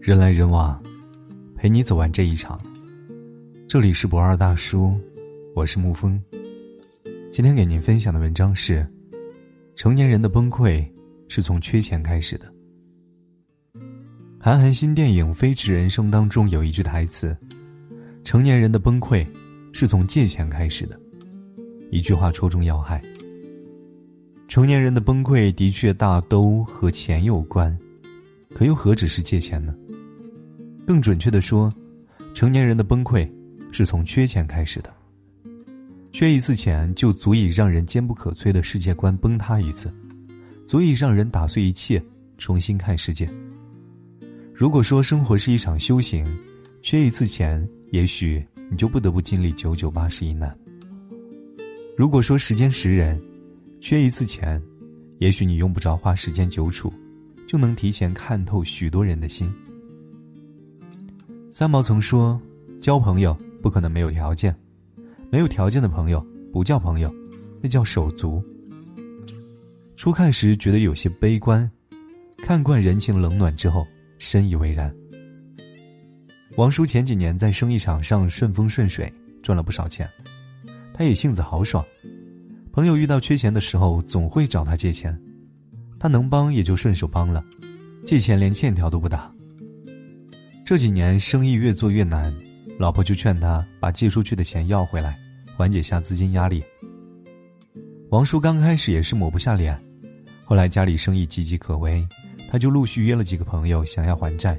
人来人往，陪你走完这一场。这里是不二大叔，我是沐风。今天给您分享的文章是：成年人的崩溃是从缺钱开始的。韩寒新电影《飞驰人生》当中有一句台词：“成年人的崩溃是从借钱开始的。”一句话戳中要害。成年人的崩溃的确大都和钱有关，可又何止是借钱呢？更准确的说，成年人的崩溃是从缺钱开始的。缺一次钱，就足以让人坚不可摧的世界观崩塌一次，足以让人打碎一切，重新看世界。如果说生活是一场修行，缺一次钱，也许你就不得不经历九九八十一难。如果说时间识人，缺一次钱，也许你用不着花时间久处，就能提前看透许多人的心。三毛曾说：“交朋友不可能没有条件，没有条件的朋友不叫朋友，那叫手足。”初看时觉得有些悲观，看惯人情冷暖之后，深以为然。王叔前几年在生意场上顺风顺水，赚了不少钱，他也性子豪爽，朋友遇到缺钱的时候总会找他借钱，他能帮也就顺手帮了，借钱连欠条都不打。这几年生意越做越难，老婆就劝他把借出去的钱要回来，缓解下资金压力。王叔刚开始也是抹不下脸，后来家里生意岌岌可危，他就陆续约了几个朋友想要还债。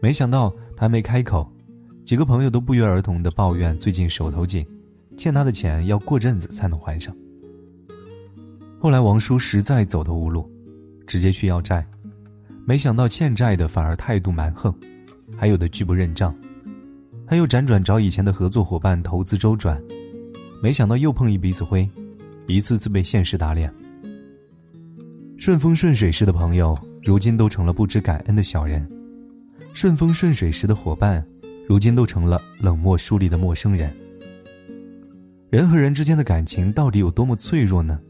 没想到他还没开口，几个朋友都不约而同的抱怨最近手头紧，欠他的钱要过阵子才能还上。后来王叔实在走投无路，直接去要债，没想到欠债的反而态度蛮横。还有的拒不认账，他又辗转找以前的合作伙伴投资周转，没想到又碰一鼻子灰，一次次被现实打脸。顺风顺水时的朋友，如今都成了不知感恩的小人；顺风顺水时的伙伴，如今都成了冷漠疏离的陌生人。人和人之间的感情到底有多么脆弱呢？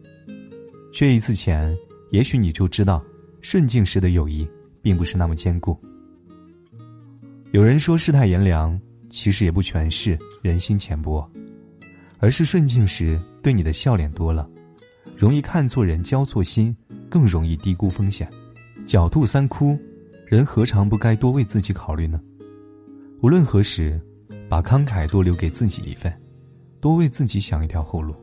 缺一次钱，也许你就知道，顺境时的友谊并不是那么坚固。有人说世态炎凉，其实也不全是人心浅薄，而是顺境时对你的笑脸多了，容易看错人、交错心，更容易低估风险。狡兔三窟，人何尝不该多为自己考虑呢？无论何时，把慷慨多留给自己一份，多为自己想一条后路。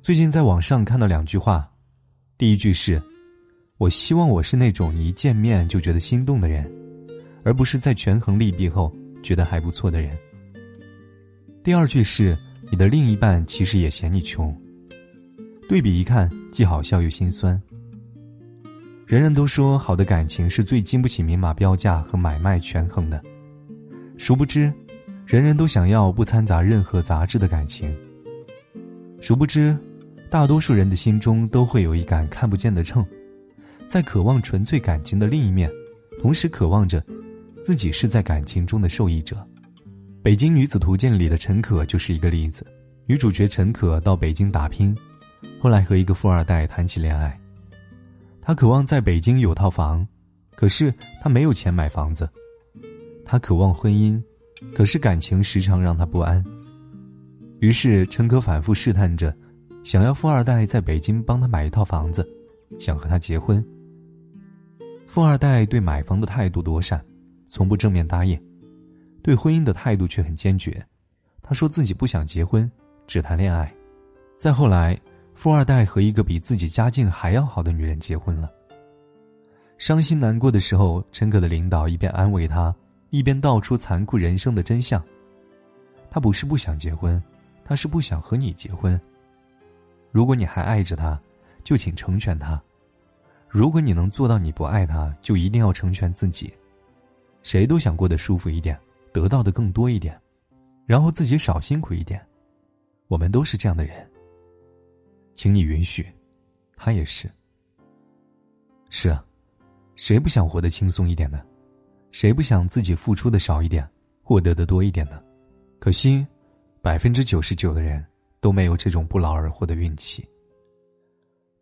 最近在网上看到两句话，第一句是：“我希望我是那种你一见面就觉得心动的人。”而不是在权衡利弊后觉得还不错的人。第二句是你的另一半其实也嫌你穷。对比一看，既好笑又心酸。人人都说好的感情是最经不起明码标价和买卖权衡的，殊不知，人人都想要不掺杂任何杂质的感情。殊不知，大多数人的心中都会有一杆看不见的秤，在渴望纯粹感情的另一面，同时渴望着。自己是在感情中的受益者，《北京女子图鉴》里的陈可就是一个例子。女主角陈可到北京打拼，后来和一个富二代谈起恋爱。她渴望在北京有套房，可是她没有钱买房子。她渴望婚姻，可是感情时常让她不安。于是陈可反复试探着，想要富二代在北京帮她买一套房子，想和她结婚。富二代对买房的态度多善。从不正面答应，对婚姻的态度却很坚决。他说自己不想结婚，只谈恋爱。再后来，富二代和一个比自己家境还要好的女人结婚了。伤心难过的时候，陈可的领导一边安慰他，一边道出残酷人生的真相：他不是不想结婚，他是不想和你结婚。如果你还爱着他，就请成全他；如果你能做到你不爱他，就一定要成全自己。谁都想过得舒服一点，得到的更多一点，然后自己少辛苦一点。我们都是这样的人。请你允许，他也是。是啊，谁不想活得轻松一点呢？谁不想自己付出的少一点，获得的多一点呢？可惜，百分之九十九的人都没有这种不劳而获的运气。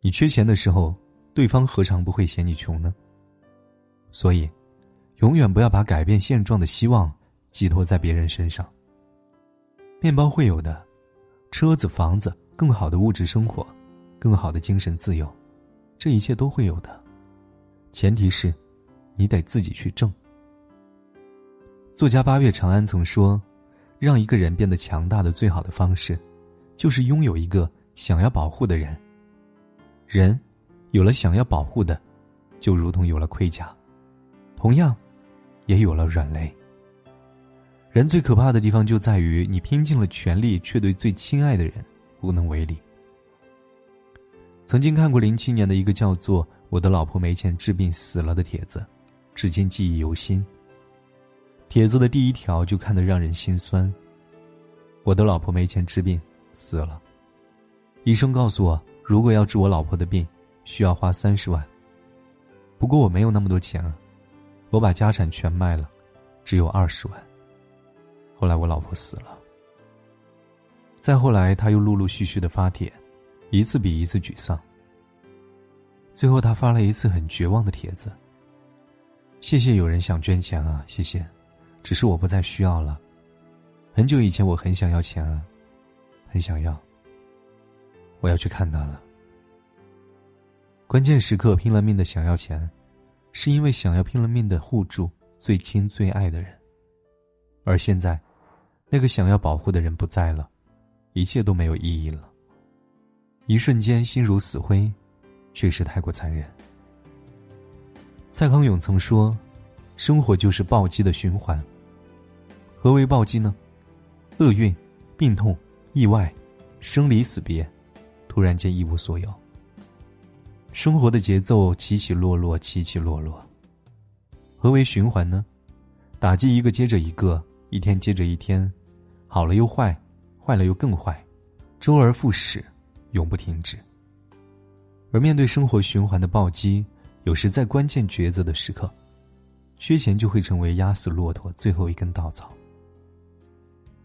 你缺钱的时候，对方何尝不会嫌你穷呢？所以，永远不要把改变现状的希望寄托在别人身上。面包会有的，车子、房子、更好的物质生活，更好的精神自由，这一切都会有的。前提是，你得自己去挣。作家八月长安曾说：“让一个人变得强大的最好的方式，就是拥有一个想要保护的人。人，有了想要保护的，就如同有了盔甲，同样，也有了软肋。”人最可怕的地方就在于，你拼尽了全力，却对最亲爱的人无能为力。曾经看过零七年的一个叫做“我的老婆没钱治病死了”的帖子，至今记忆犹新。帖子的第一条就看得让人心酸。我的老婆没钱治病死了，医生告诉我，如果要治我老婆的病，需要花三十万。不过我没有那么多钱啊，我把家产全卖了，只有二十万。后来我老婆死了。再后来，他又陆陆续续的发帖，一次比一次沮丧。最后，他发了一次很绝望的帖子：“谢谢有人想捐钱啊，谢谢，只是我不再需要了。很久以前我很想要钱啊，很想要。我要去看他了。关键时刻拼了命的想要钱，是因为想要拼了命的护住最亲最爱的人。而现在。”那个想要保护的人不在了，一切都没有意义了。一瞬间心如死灰，确实太过残忍。蔡康永曾说：“生活就是暴击的循环。”何为暴击呢？厄运、病痛、意外、生离死别，突然间一无所有。生活的节奏起起落落，起起落落。何为循环呢？打击一个接着一个，一天接着一天。好了又坏，坏了又更坏，周而复始，永不停止。而面对生活循环的暴击，有时在关键抉择的时刻，缺钱就会成为压死骆驼最后一根稻草。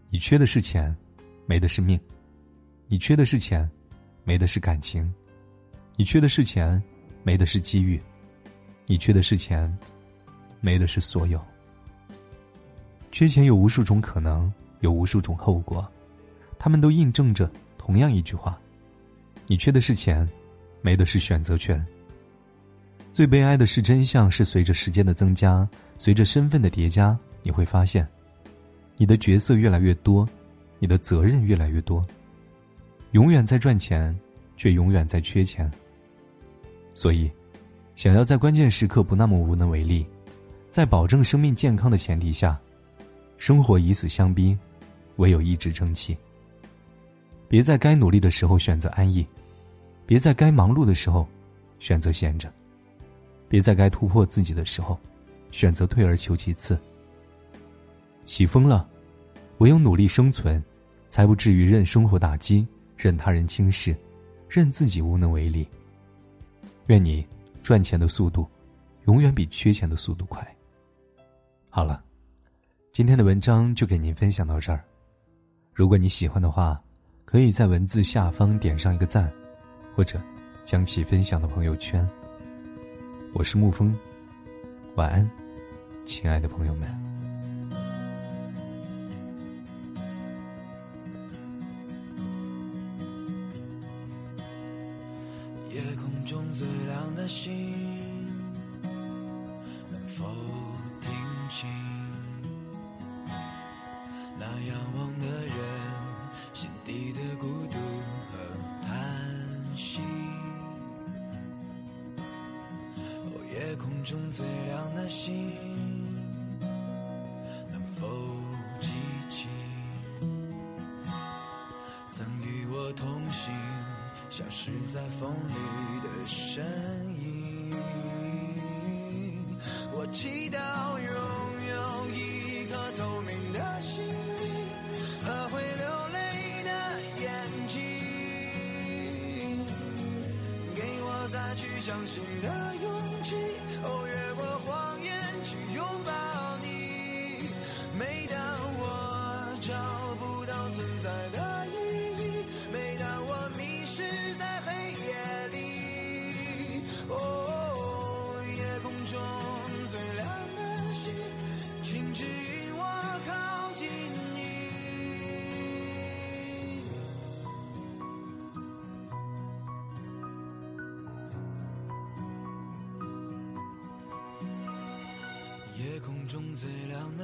你缺的是钱，没的是命；你缺的是钱，没的是感情；你缺的是钱，没的是机遇；你缺的是钱，没的是所有。缺钱有无数种可能。有无数种后果，他们都印证着同样一句话：你缺的是钱，没的是选择权。最悲哀的是，真相是随着时间的增加，随着身份的叠加，你会发现，你的角色越来越多，你的责任越来越多，永远在赚钱，却永远在缺钱。所以，想要在关键时刻不那么无能为力，在保证生命健康的前提下，生活以死相逼。唯有一直争气。别在该努力的时候选择安逸，别在该忙碌的时候选择闲着，别在该突破自己的时候选择退而求其次。起风了，唯有努力生存，才不至于任生活打击，任他人轻视，任自己无能为力。愿你赚钱的速度，永远比缺钱的速度快。好了，今天的文章就给您分享到这儿。如果你喜欢的话，可以在文字下方点上一个赞，或者将其分享到朋友圈。我是沐风，晚安，亲爱的朋友们。夜空夜空中最亮的星，能否听清？那仰望的人心底的孤独和叹息。哦，夜空中最亮的星，身影。我祈祷拥有一颗透明的心灵和会流泪的眼睛，给我再去相信的勇气。哦，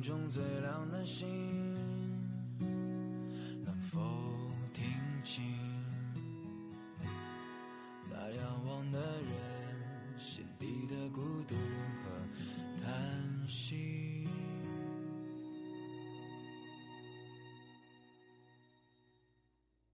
中最亮的星。